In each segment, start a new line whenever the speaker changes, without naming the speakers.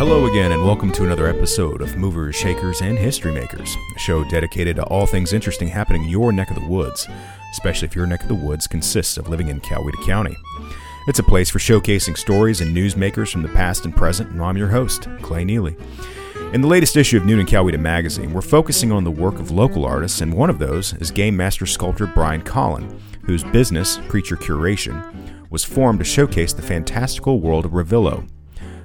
Hello again, and welcome to another episode of Movers, Shakers, and History Makers, a show dedicated to all things interesting happening in your neck of the woods, especially if your neck of the woods consists of living in Coweta County. It's a place for showcasing stories and newsmakers from the past and present, and I'm your host, Clay Neely. In the latest issue of Newnan Coweta magazine, we're focusing on the work of local artists, and one of those is game master sculptor Brian Collin, whose business, Creature Curation, was formed to showcase the fantastical world of Revilo,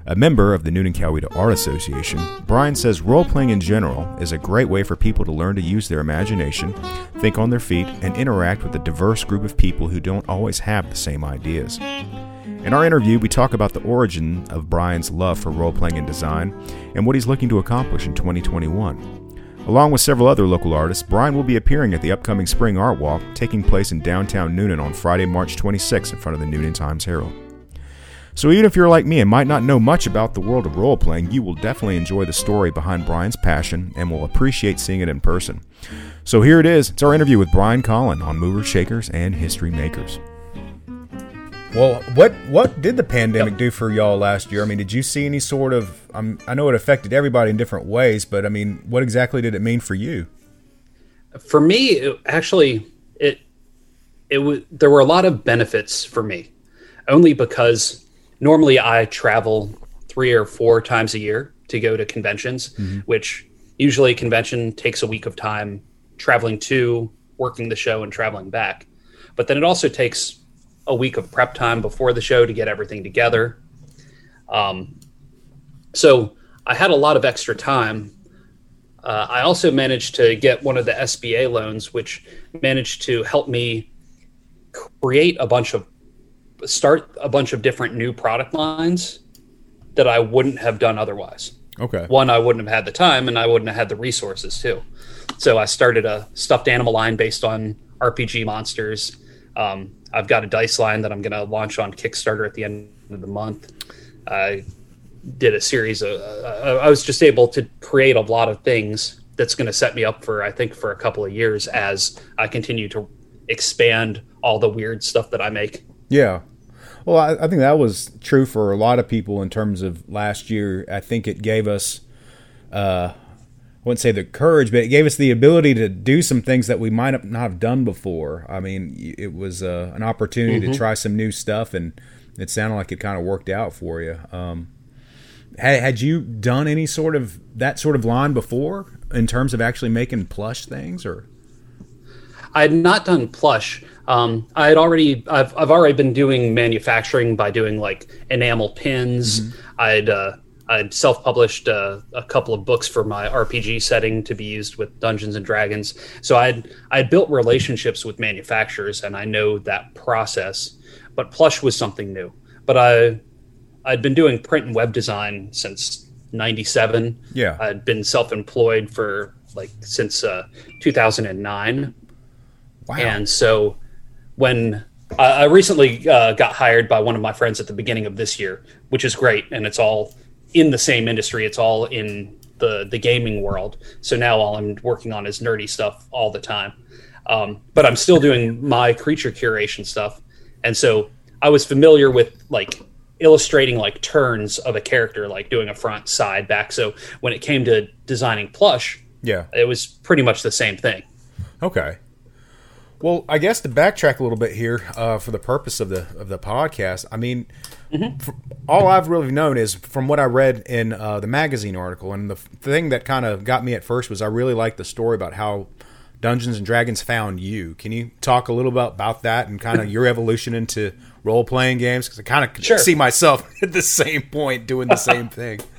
a member of the Newnan Coweta Art Association, Brian says role playing in general is a great way for people to learn to use their imagination, think on their feet, and interact with a diverse group of people who don't always have the same ideas. In our interview, we talk about the origin of Brian's love for role playing and design and what he's looking to accomplish in 2021. Along with several other local artists, Brian will be appearing at the upcoming Spring Art Walk taking place in downtown Newnan on Friday, March 26 in front of the Newnan Times Herald. So even if you're like me and might not know much about the world of role playing, you will definitely enjoy the story behind Brian's passion and will appreciate seeing it in person. So here it is. It's our interview with Brian Collin on Movers, Shakers, and History Makers. Well, what what did the pandemic do for y'all last year? I mean, did you see any sort of? Um, I know it affected everybody in different ways, but I mean, what exactly did it mean for you?
For me, it, actually, it it was there were a lot of benefits for me, only because normally I travel three or four times a year to go to conventions, mm-hmm. which usually a convention takes a week of time traveling to, working the show, and traveling back. But then it also takes a week of prep time before the show to get everything together. Um, so I had a lot of extra time. Uh, I also managed to get one of the SBA loans, which managed to help me create a bunch of start a bunch of different new product lines that I wouldn't have done otherwise.
Okay.
One, I wouldn't have had the time and I wouldn't have had the resources too. So I started a stuffed animal line based on RPG monsters. Um, I've got a dice line that I'm going to launch on Kickstarter at the end of the month. I did a series of, uh, I was just able to create a lot of things that's going to set me up for, I think, for a couple of years as I continue to expand all the weird stuff that I make.
Yeah. Well, I, I, think that was true for a lot of people in terms of last year. I think it gave us, uh, I wouldn't say the courage, but it gave us the ability to do some things that we might not have done before. I mean, it was uh, an opportunity mm-hmm. to try some new stuff, and it sounded like it kind of worked out for you. Um, had, had you done any sort of that sort of line before in terms of actually making plush things, or?
I had not done plush. Um, I had already I've I've already been doing manufacturing by doing like enamel pins. Mm-hmm. I'd uh, I'd self published uh, a couple of books for my RPG setting to be used with Dungeons and Dragons. So I'd I'd built relationships with manufacturers and I know that process. But plush was something new. But I I'd been doing print and web design since '97.
Yeah,
I'd been self employed for like since uh, 2009. Wow. And so when I recently uh, got hired by one of my friends at the beginning of this year, which is great, and it's all in the same industry. It's all in the the gaming world. So now all I'm working on is nerdy stuff all the time. Um, but I'm still doing my creature curation stuff, and so I was familiar with like illustrating like turns of a character, like doing a front, side, back. So when it came to designing plush,
yeah,
it was pretty much the same thing.
Okay. Well, I guess to backtrack a little bit here uh, for the purpose of the of the podcast, I mean, mm-hmm. all I've really known is from what I read in uh, the magazine article, and the thing that kind of got me at first was I really liked the story about how Dungeons and Dragons found you. Can you talk a little bit about that and kind of your evolution into role playing games? Because I kind of sure. see myself at the same point doing the same thing.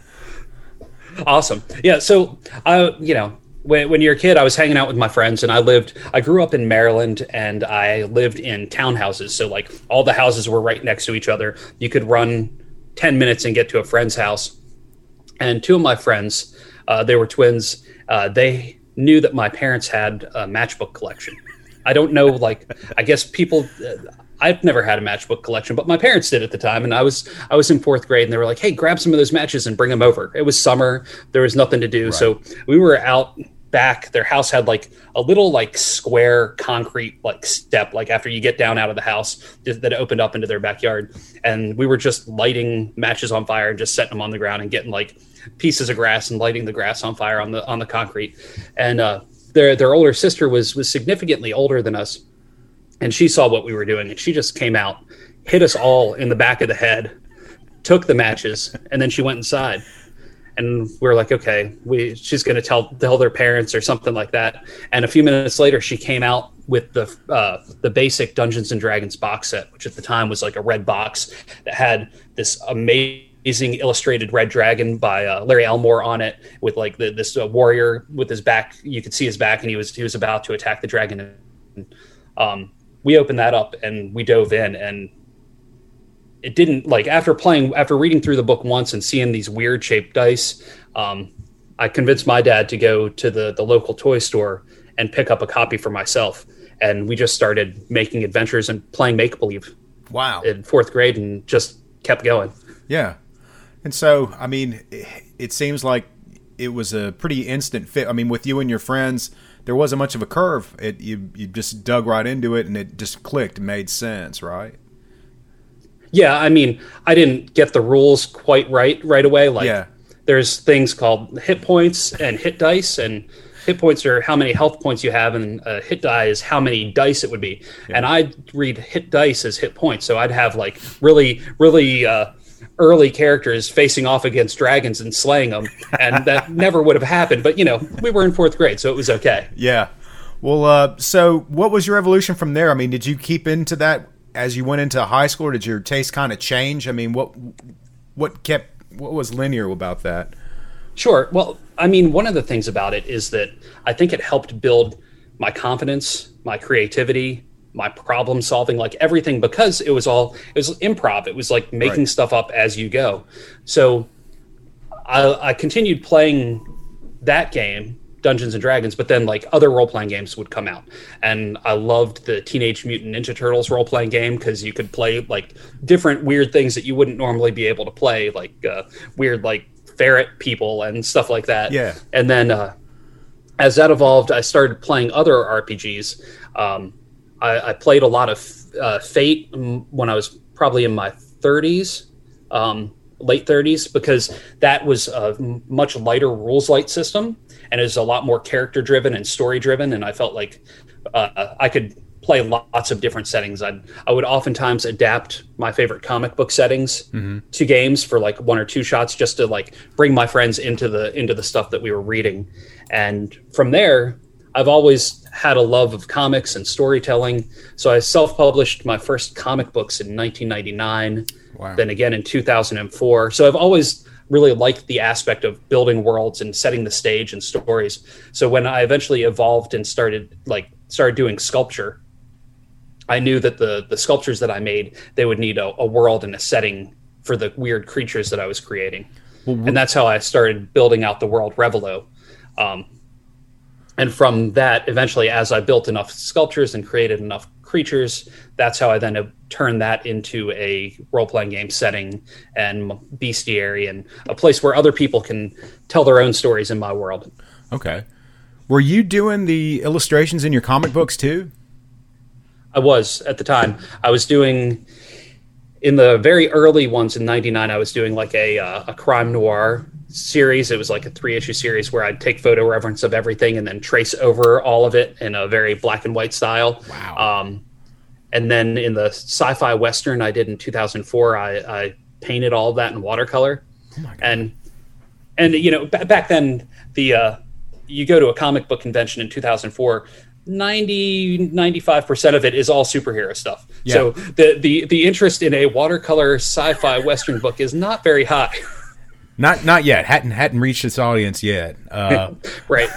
Awesome. Yeah. So I, you know, when, when you're a kid, I was hanging out with my friends, and I lived. I grew up in Maryland, and I lived in townhouses. So like all the houses were right next to each other. You could run ten minutes and get to a friend's house. And two of my friends, uh, they were twins. Uh, they knew that my parents had a matchbook collection. I don't know, like I guess people. Uh, I've never had a matchbook collection, but my parents did at the time, and I was I was in fourth grade, and they were like, "Hey, grab some of those matches and bring them over." It was summer; there was nothing to do, right. so we were out back their house had like a little like square concrete like step like after you get down out of the house that opened up into their backyard. And we were just lighting matches on fire and just setting them on the ground and getting like pieces of grass and lighting the grass on fire on the on the concrete. And uh their their older sister was was significantly older than us and she saw what we were doing and she just came out hit us all in the back of the head took the matches and then she went inside and we are like, okay, we she's going to tell tell their parents or something like that. And a few minutes later, she came out with the uh, the basic Dungeons and Dragons box set, which at the time was like a red box that had this amazing illustrated red dragon by uh, Larry Elmore on it, with like the, this uh, warrior with his back. You could see his back, and he was he was about to attack the dragon. And, um, we opened that up and we dove in and it didn't like after playing after reading through the book once and seeing these weird shaped dice um, i convinced my dad to go to the the local toy store and pick up a copy for myself. And we just started making adventures and playing make believe
wow.
in fourth grade and just kept going.
Yeah. And so i mean it seems like it was a pretty instant fit. I mean with you and your friends there wasn't much of a curve. It you you just dug right into it and it just clicked made sense right
yeah, I mean, I didn't get the rules quite right right away. Like, yeah. there's things called hit points and hit dice, and hit points are how many health points you have, and a hit die is how many dice it would be. Yeah. And I'd read hit dice as hit points, so I'd have like really, really uh, early characters facing off against dragons and slaying them, and that never would have happened. But you know, we were in fourth grade, so it was okay.
Yeah. Well, uh, so what was your evolution from there? I mean, did you keep into that as you went into high school? Did your taste kind of change? I mean, what what kept what was linear about that?
Sure. Well, I mean, one of the things about it is that I think it helped build my confidence, my creativity, my problem solving, like everything, because it was all it was improv. It was like making right. stuff up as you go. So I, I continued playing that game Dungeons and Dragons, but then like other role playing games would come out, and I loved the Teenage Mutant Ninja Turtles role playing game because you could play like different weird things that you wouldn't normally be able to play, like uh, weird like ferret people and stuff like that.
Yeah,
and then uh, as that evolved, I started playing other RPGs. Um, I, I, played a lot of uh, Fate when I was probably in my 30s. Um, late 30s because that was a much lighter rules light system and is a lot more character driven and story driven. And I felt like uh, I could play lots of different settings. I'd, I would oftentimes adapt my favorite comic book settings mm-hmm. to games for like one or two shots just to like bring my friends into the into the stuff that we were reading. And from there, I've always had a love of comics and storytelling. So I self-published my first comic books in 1999. Wow. Then again in 2004. So I've always really liked the aspect of building worlds and setting the stage and stories. So when I eventually evolved and started like started doing sculpture, I knew that the the sculptures that I made they would need a, a world and a setting for the weird creatures that I was creating, well, and that's how I started building out the world Revilo. Um, and from that, eventually, as I built enough sculptures and created enough creatures. That's how I then turned that into a role playing game setting and bestiary and a place where other people can tell their own stories in my world.
Okay. Were you doing the illustrations in your comic books too?
I was at the time. I was doing in the very early ones in '99. I was doing like a uh, a crime noir series. It was like a three issue series where I'd take photo reference of everything and then trace over all of it in a very black and white style.
Wow. Um,
and then in the sci-fi western I did in 2004, I, I painted all of that in watercolor. Oh and and you know b- back then the uh, you go to a comic book convention in 2004 90 95% of it is all superhero stuff yeah. so the, the the interest in a watercolor sci-fi western book is not very high
Not not yet. hadn't hadn't reached its audience yet. Uh,
right.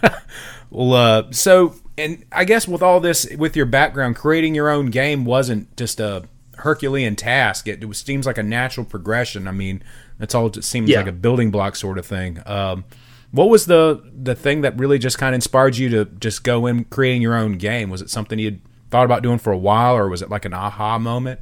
well, uh, so and I guess with all this, with your background, creating your own game wasn't just a Herculean task. It, it seems like a natural progression. I mean, that's all. It seems yeah. like a building block sort of thing. Um, what was the the thing that really just kind of inspired you to just go in creating your own game? Was it something you'd thought about doing for a while, or was it like an aha moment?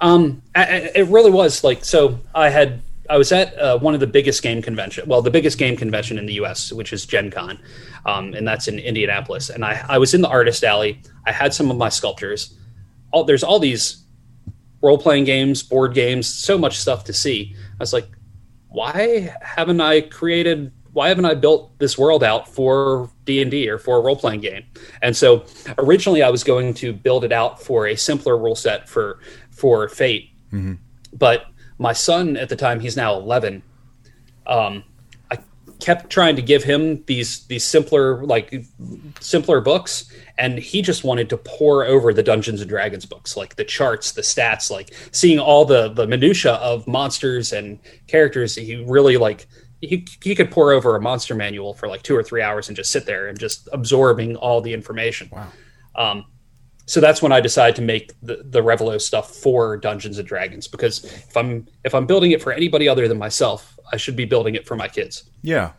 Um, it really was like so. I had I was at uh, one of the biggest game convention, well, the biggest game convention in the U.S., which is Gen Con, um, and that's in Indianapolis. And I, I was in the artist alley. I had some of my sculptures. All, there's all these role playing games, board games, so much stuff to see. I was like, why haven't I created? Why haven't I built this world out for D and D or for a role playing game? And so originally I was going to build it out for a simpler rule set for for Fate, mm-hmm. but my son at the time he's now 11 um, i kept trying to give him these these simpler like simpler books and he just wanted to pour over the dungeons and dragons books like the charts the stats like seeing all the the minutia of monsters and characters he really like he, he could pour over a monster manual for like two or three hours and just sit there and just absorbing all the information.
Wow.
Um, so that's when I decided to make the, the Revilo stuff for Dungeons and Dragons because if I'm if I'm building it for anybody other than myself, I should be building it for my kids.
Yeah.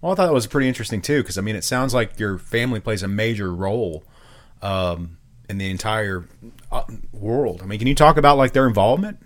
Well, I thought that was pretty interesting too because I mean, it sounds like your family plays a major role um, in the entire uh, world. I mean, can you talk about like their involvement?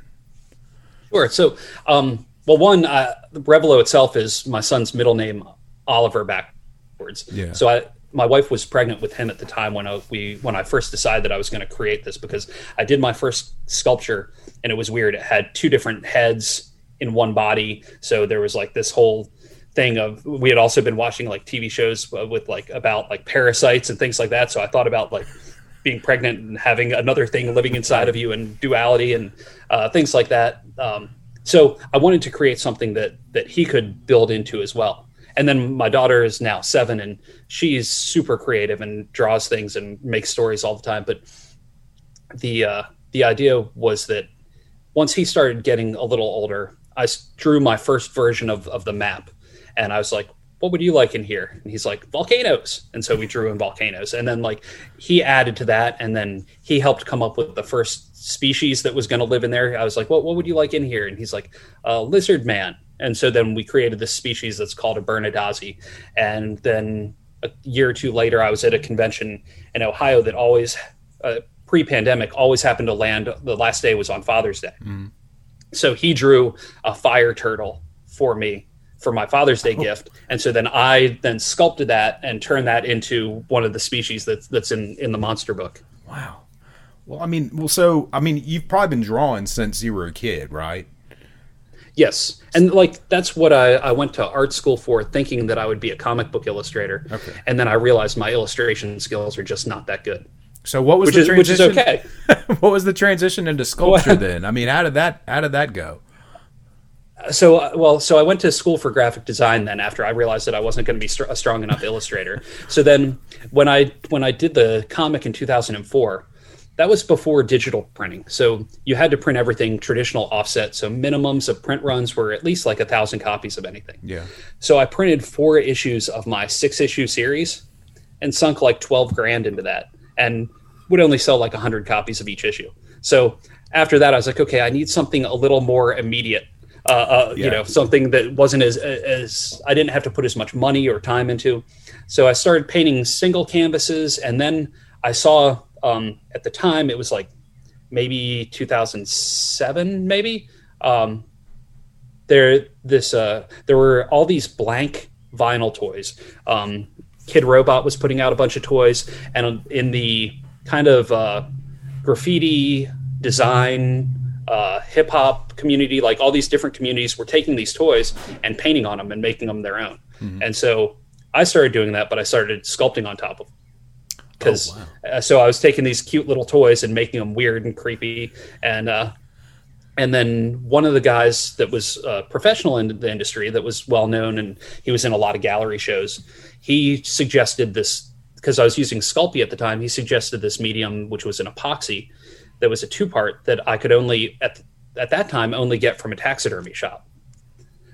Sure. So, um, well, one, uh, Revilo itself is my son's middle name, Oliver backwards.
Yeah.
So I my wife was pregnant with him at the time when I, we when I first decided that I was going to create this because I did my first sculpture and it was weird. It had two different heads in one body, so there was like this whole thing of we had also been watching like TV shows with like about like parasites and things like that. So I thought about like being pregnant and having another thing living inside of you and duality and uh, things like that. Um, so I wanted to create something that that he could build into as well and then my daughter is now seven and she's super creative and draws things and makes stories all the time. But the uh, the idea was that once he started getting a little older i drew my first version of, of the map. And i was like what would you like in here? And he's like volcanoes. And so we drew in volcanoes. And then like he added to that and then he helped come up with the first species that was going to live in there. I was like what, what would you like in here? And he's like lizard man and so then we created this species that's called a Bernadazi. And then a year or two later, I was at a convention in Ohio that always, uh, pre pandemic, always happened to land. The last day was on Father's Day. Mm. So he drew a fire turtle for me for my Father's Day oh. gift. And so then I then sculpted that and turned that into one of the species that's that's in in the monster book.
Wow. Well, I mean, well, so I mean, you've probably been drawing since you were a kid, right?
Yes, and like that's what I, I went to art school for, thinking that I would be a comic book illustrator.
Okay.
And then I realized my illustration skills are just not that good.
So what was
which
the
is,
transition?
Which is okay.
what was the transition into sculpture then? I mean, how did that how did that go?
So uh, well, so I went to school for graphic design then after I realized that I wasn't going to be st- a strong enough illustrator. So then when I when I did the comic in 2004, that was before digital printing. So you had to print everything traditional offset. So minimums of print runs were at least like a thousand copies of anything.
Yeah.
So I printed four issues of my six issue series and sunk like 12 grand into that and would only sell like 100 copies of each issue. So after that, I was like, okay, I need something a little more immediate. Uh, uh, yeah. You know, something that wasn't as as I didn't have to put as much money or time into. So I started painting single canvases, and then I saw um, at the time it was like maybe 2007 maybe um, there this uh, there were all these blank vinyl toys um, Kidrobot was putting out a bunch of toys and in the kind of uh, graffiti design uh, hip hop community, like all these different communities were taking these toys and painting on them and making them their own. Mm-hmm. And so I started doing that, but I started sculpting on top of them because oh, wow. uh, so I was taking these cute little toys and making them weird and creepy and uh, and then one of the guys that was uh, professional in the industry that was well known and he was in a lot of gallery shows he suggested this because I was using Sculpey at the time he suggested this medium which was an epoxy that was a two part that I could only at at that time only get from a taxidermy shop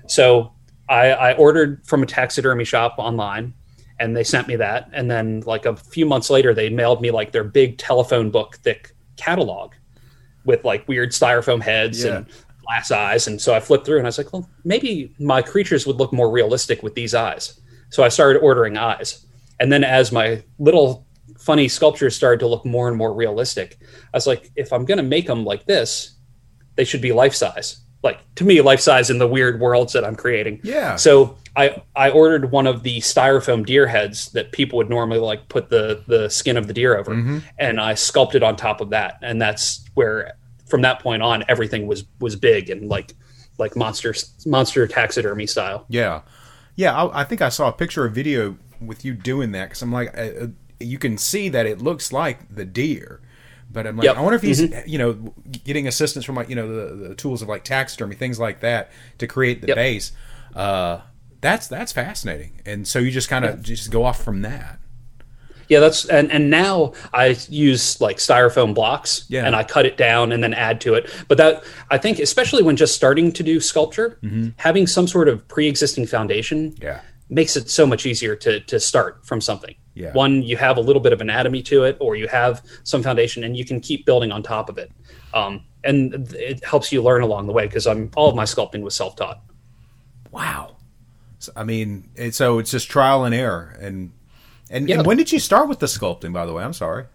so I, I ordered from a taxidermy shop online and they sent me that. And then like a few months later they mailed me like their big telephone book thick catalog with like weird styrofoam heads yeah. and glass eyes. And so i flipped through and i was like well maybe my creatures would look more realistic with these eyes. So i started ordering eyes. And then as my little funny sculptures started to look more and more realistic i was like if i'm going to make them like this they should be life size like to me life size in the weird worlds that I'm creating.
Yeah.
So I I ordered one of the styrofoam deer heads that people would normally like put the the skin of the deer over,
Mm-hmm.
and I sculpted on top of that, and that's where from that point on everything was was big and like like monster monster taxidermy style.
Yeah, yeah. I, I think I saw a picture or video with you doing that because I'm like, uh, uh, you can see that it looks like the deer, but I'm like,
Yep. Mm-hmm.
I wonder if he's you know getting assistance from like you know the, the tools of like taxidermy things like that to create the
Yep.
base. Uh, that's that's fascinating, and so you just kind of just go off from that.
Yeah, that's and and now I use like styrofoam blocks,
Yeah.
and I cut it down and then add to it. But that I think, especially when just starting to do sculpture, having some sort of pre-existing foundation,
Mm-hmm. Yeah.
makes it so much easier to to start from something.
Yeah.
One, you have a little bit of anatomy to it, or you have some foundation, and you can keep building on top of it. Um, and it helps you learn along the way because I'm all of my sculpting was self-taught.
Wow. So, I mean, so it's just trial and error, and and,
Yeah.
and when did you start with the sculpting? By the way, I'm sorry.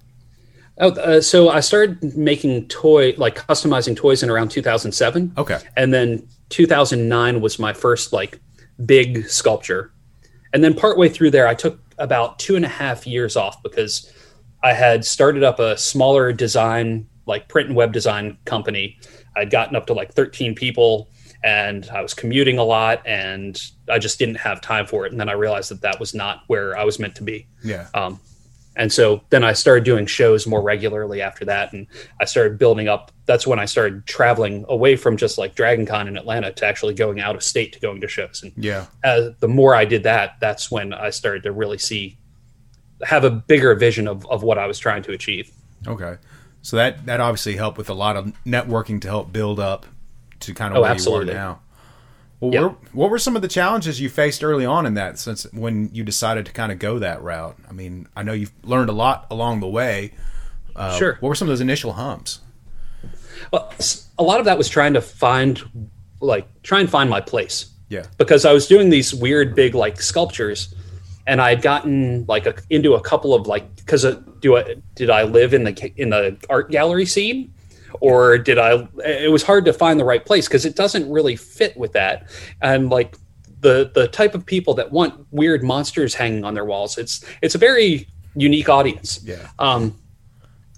Oh, uh, so I started making toy, like customizing toys in around 2007.
Okay.
And then 2009 was my first like big sculpture. And then partway through there, I took about two and a half years off because I had started up a smaller design, like print and web design company. I'd gotten up to like 13 people and I was commuting a lot and I just didn't have time for it. And then I realized that that was not where I was meant to be.
Yeah.
Um, and so then I started doing shows more regularly after that, and I started building up. That's when I started traveling away from just like Dragon Con in Atlanta to actually going out of state to going to shows. And
yeah.
uh, the more I did that, that's when I started to really see, have a bigger vision of, of what I was trying to achieve.
Okay. So that that obviously helped with a lot of networking to help build up to kind of
Oh,
where
absolutely.
you are now. Well,
Yeah.
where- what were some of the challenges you faced early on in that since when you decided to kind of go that route? I mean, I know you've learned a lot along the way. Uh,
Sure.
What were some of those initial humps?
Well, a lot of that was trying to find, like, try and find my place.
Yeah.
because I was doing these weird big like sculptures, and I had gotten like a, into a couple of like because do I did I live in the in the art gallery scene, or did I? It was hard to find the right place because it doesn't really fit with that, and like the the type of people that want weird monsters hanging on their walls. It's it's a very unique audience.
Yeah.
Um,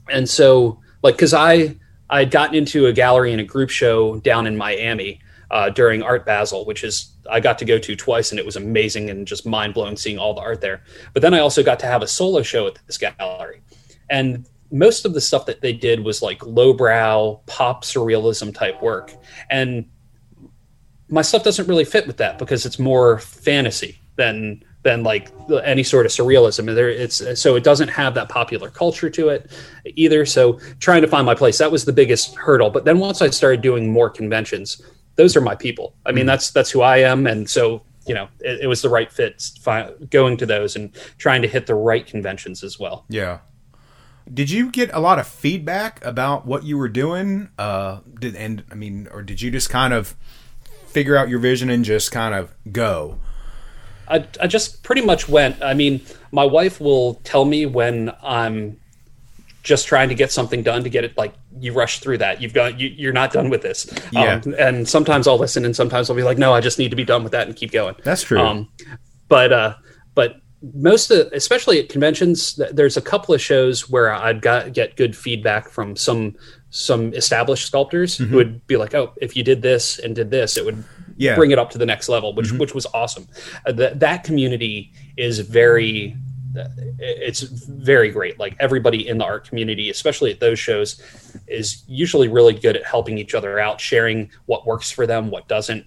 and so like because I I had gotten into a gallery and a group show down in Miami uh, during Art Basel, which is I got to go to twice, and it was amazing and just mind blowing seeing all the art there. But then I also got to have a solo show at this gallery, and most of the stuff that they did was like lowbrow pop surrealism type work, and my stuff doesn't really fit with that because it's more fantasy than than like any sort of surrealism. And there, it's so it doesn't have that popular culture to it either. So trying to find my place that was the biggest hurdle. But then once I started doing more conventions, those are my people. I mean, mm. that's that's who I am, and so you know, it, it was the right fit fi- going to those and trying to hit the right conventions as well.
Yeah. Did you get a lot of feedback about what you were doing? Uh, did and I mean, or did you just kind of figure out your vision and just kind of go?
I, I just pretty much went. I mean, my wife will tell me when I'm just trying to get something done to get it like you rush through that. You've got you, you're not done with this.
Yeah.
Um, and sometimes I'll listen, and sometimes I'll be like, no, I just need to be done with that and keep going.
That's true.
Um, but uh, but most of, especially at conventions, th- there's a couple of shows where I'd got get good feedback from some some established sculptors who would be like, oh, if you did this and did this, it would
Yeah.
bring it up to the next level, which which was awesome. Uh, that that community is very. uh, It's very great. Like everybody in the art community, especially at those shows, is usually really good at helping each other out, sharing what works for them, what doesn't,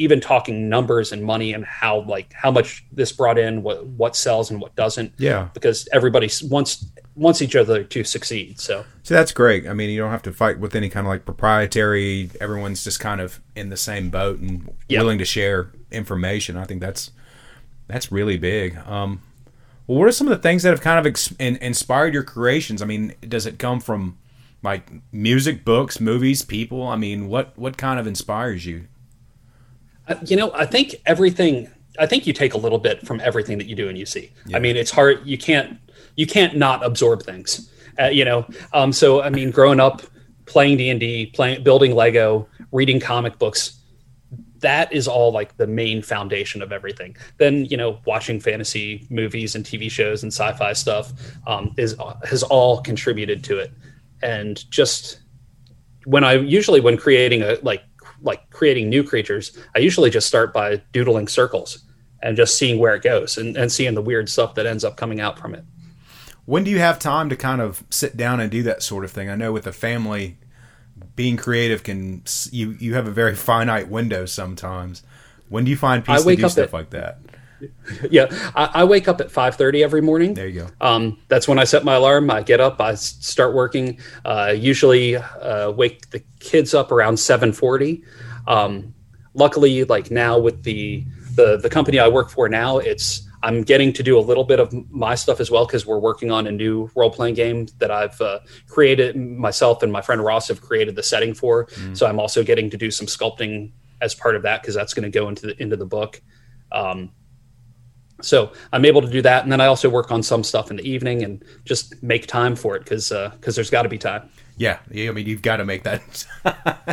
even talking numbers and money and how like how much this brought in, what what sells and what doesn't.
Yeah.
because everybody wants wants each other to succeed. So
So that's great. I mean, you don't have to fight with any kind of like proprietary. Everyone's just kind of in the same boat and
Yeah.
willing to share information. I think that's that's really big. Um, well, what are some of the things that have kind of ex- in, inspired your creations? I mean, does it come from like music, books, movies, people? I mean, what what kind of inspires you?
Uh, you know, I think everything. I think you take a little bit from everything that you do and you see. I mean, it's hard. You can't. You can't not absorb things. Uh, you know. Um, so I mean, growing up playing d&d playing building lego reading comic books that is all like the main foundation of everything then you know watching fantasy movies and tv shows and sci-fi stuff um, is has all contributed to it and just when i usually when creating a like like creating new creatures i usually just start by doodling circles and just seeing where it goes and, and seeing the weird stuff that ends up coming out from it.
When do you have time to kind of sit down and do that sort of thing? I know with the family being creative can you you have a very finite window sometimes. When do you find peace to do stuff at, like that
yeah I, I, wake up at 5.30 every morning
there you go
um, that's when i set my alarm i get up i start working uh, usually uh, wake the kids up around 7.40 um, luckily like now with the, the the company i work for now it's I'm getting to do a little bit of my stuff as well because we're working on a new role playing game that I've uh, created myself and my friend Ross have created the setting for. Mm. So I'm also getting to do some sculpting as part of that because that's going to go into the into the book. Um, so I'm able to do that, and then I also work on some stuff in the evening and just make time for it because because uh, there's got to be time.
Yeah, I mean you've got to make that.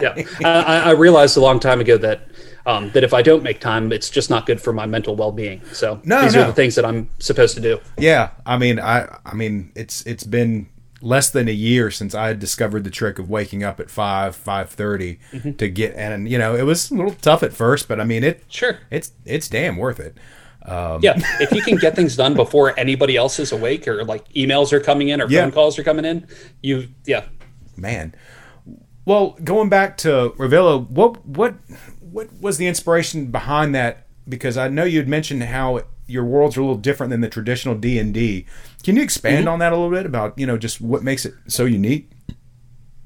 yeah, I, I realized a long time ago that um, that if I don't make time, it's just not good for my mental well being. So no, these no. are the things that I'm supposed to do.
Yeah, I mean, I I mean, it's it's been less than a year since I had discovered the trick of waking up at five five thirty mm mm-hmm. to get and you know it was a little tough at first, but I mean it
sure
it's it's damn worth it.
Um, yeah, if you can get things done before anybody else is awake or like emails are coming in or yeah. phone calls are coming in, you yeah.
Man, well, going back to Revilo, what what what was the inspiration behind that? Because I know you had mentioned how your worlds are a little different than the traditional D and D. Can you expand mm-hmm. on that a little bit about you know just what makes it so unique?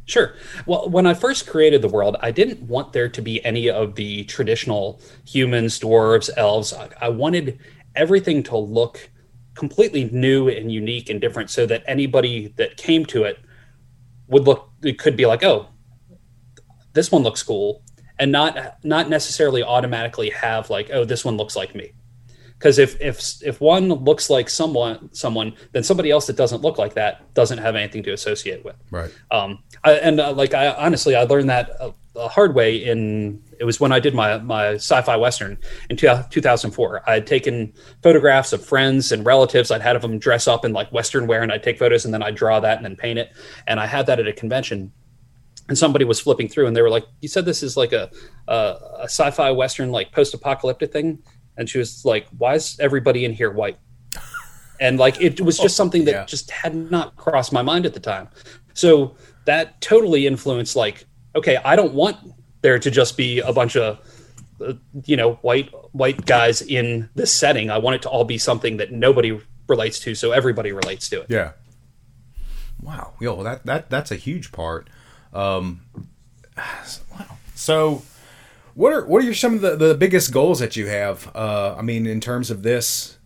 Sure. Well, when I first created the world, I didn't want there to be any of the traditional humans, dwarves, elves. I wanted everything to look completely new and unique and different so that anybody that came to it would look it could be like, "Oh, this one looks cool and not not necessarily automatically have like oh this one looks like me because if if if one looks like someone someone then somebody else that doesn't look like that doesn't have anything to associate with.
Right.
Um I, and uh, like i honestly i learned that a, a, hard way in it was when i did my my sci-fi western in two, 2004 i had taken photographs of friends and relatives. I'd had of them dress up in like western wear and i'd take photos and then i'd draw that and then paint it. And i had that at a convention and somebody was flipping through and they were like you said this is like a a, a sci-fi western like post-apocalyptic thing and she was like why is everybody in here white? And like it was just something that yeah. just had not crossed my mind at the time. So that totally influenced like okay i don't want there to just be a bunch of uh, you know white white guys in this setting. I want it to all be something that nobody relates to so everybody relates to it.
Yeah. Wow. Yo that that that's a huge part. Um, wow. So, what are what are some of the, the biggest goals that you have? Uh, I mean, in terms of this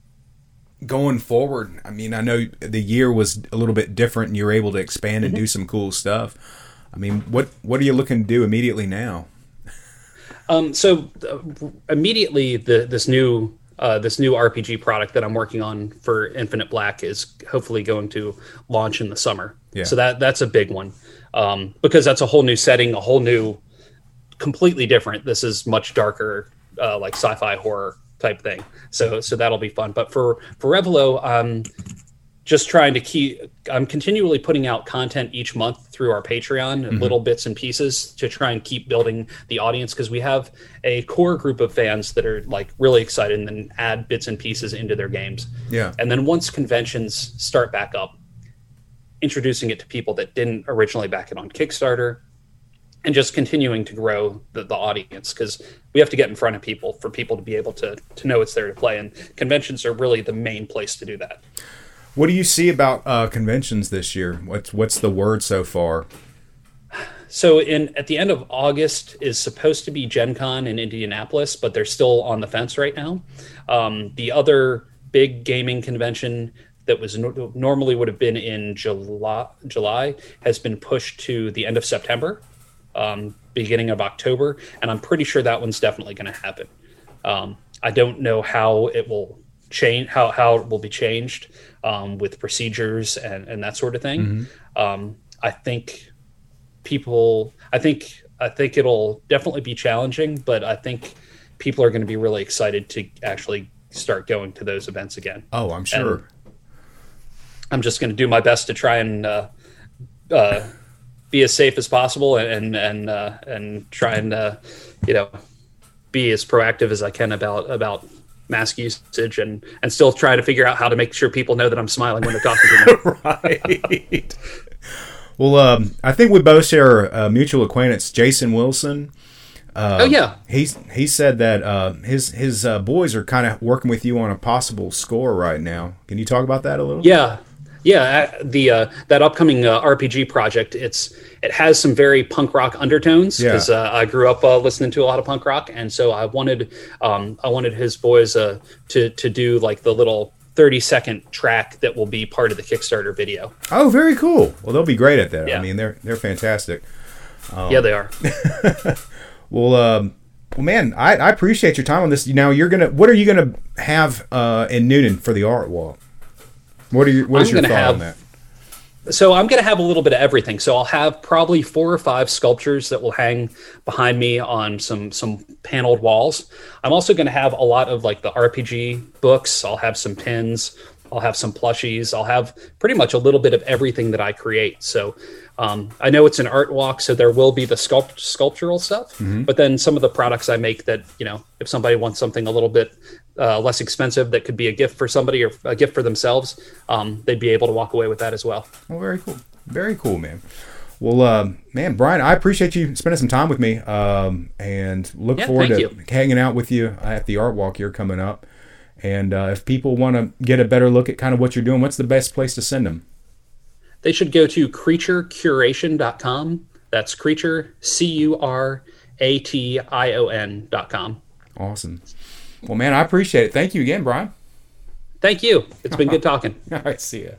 going forward. I mean, I know the year was a little bit different, and you were able to expand and mm-hmm. do some cool stuff. I mean, what what are you looking to do immediately now?
Um, so uh, immediately, the this new uh, this new RPG product that I'm working on for Infinite Black is hopefully going to launch in the summer. Yeah. So that that's a big one um, because that's a whole new setting, a whole new, completely different. This is much darker, uh, like sci-fi horror type thing. So so that'll be fun. But for for Revilo, um, just trying to keep. I'm continually putting out content each month through our Patreon, mm-hmm. little bits and pieces to try and keep building the audience because we have a core group of fans that are like really excited and then add bits and pieces into their games.
Yeah.
And then once conventions start back up, introducing it to people that didn't originally back it on Kickstarter and just continuing to grow the, the audience because we have to get in front of people for people to be able to to know it's there to play and conventions are really the main place to do that.
What do you see about uh, conventions this year? What's what's the word so far?
So in at the end of august is supposed to be gen con in indianapolis but they're still on the fence right now. Um, the other big gaming convention that was no- normally would have been in July, July has been pushed to the end of September, um, beginning of October, and I'm pretty sure that one's definitely going to happen. Um, I don't know how it will change, how how it will be changed um, with procedures and and that sort of thing. Mm-hmm. Um, I think people. I think I think it'll definitely be challenging, but I think people are going to be really excited to actually start going to those events again.
Oh, I'm sure.
And I'm just going to do my best to try and uh, uh, be as safe as possible and and uh, and try and uh, you know be as proactive as I can about about mask usage and and still try to figure out how to make sure people know that I'm smiling when they're talking to me.
right. Well, um, I think we both share a mutual acquaintance, Jason Wilson.
Uh, oh yeah,
he's he said that uh, his his uh, boys are kind of working with you on a possible score right now. Can you talk about that a little?
Yeah, yeah. Uh, the uh, that upcoming uh, RPG project, it's it has some very punk rock undertones because yeah. I grew up listening to a lot of punk rock, and so I wanted um, I wanted his boys to to do like the little 30 second track that will be part of the Kickstarter video.
Oh, very cool. Well, they'll be great at that. Yeah. I mean, they're they're fantastic.
Um, yeah, they are.
well, um, well, man, I, I appreciate your time on this. Now, you're gonna. What are you gonna have uh, in Newnan for the art wall? What are you? What is your thought
have,
on that?
So I'm going to have a little bit of everything. So I'll have probably four or five sculptures that will hang behind me on some some paneled walls. I'm also going to have a lot of like the RPG books. I'll have some pins. I'll have some plushies. I'll have pretty much a little bit of everything that I create. So um, I know it's an art walk, so there will be the sculpt- sculptural stuff, mm-hmm. but then some of the products I make that you know, if somebody wants something a little bit uh, less expensive that could be a gift for somebody or a gift for themselves, um, they'd be able to walk away with that as well.
Well, very cool, very cool, man. Well, uh, man, Brian, I appreciate you spending some time with me, um, and look yeah, forward to you. hanging out with you at the art walk here coming up. And uh, if people want to get a better look at kind of what you're doing, what's the best place to send them?
They should go to creaturecuration.com. That's creature, C U R A T I O N.com.
Awesome. Well, man, I appreciate it. Thank you again, Brian.
Thank you. It's been good talking.
All right. See ya.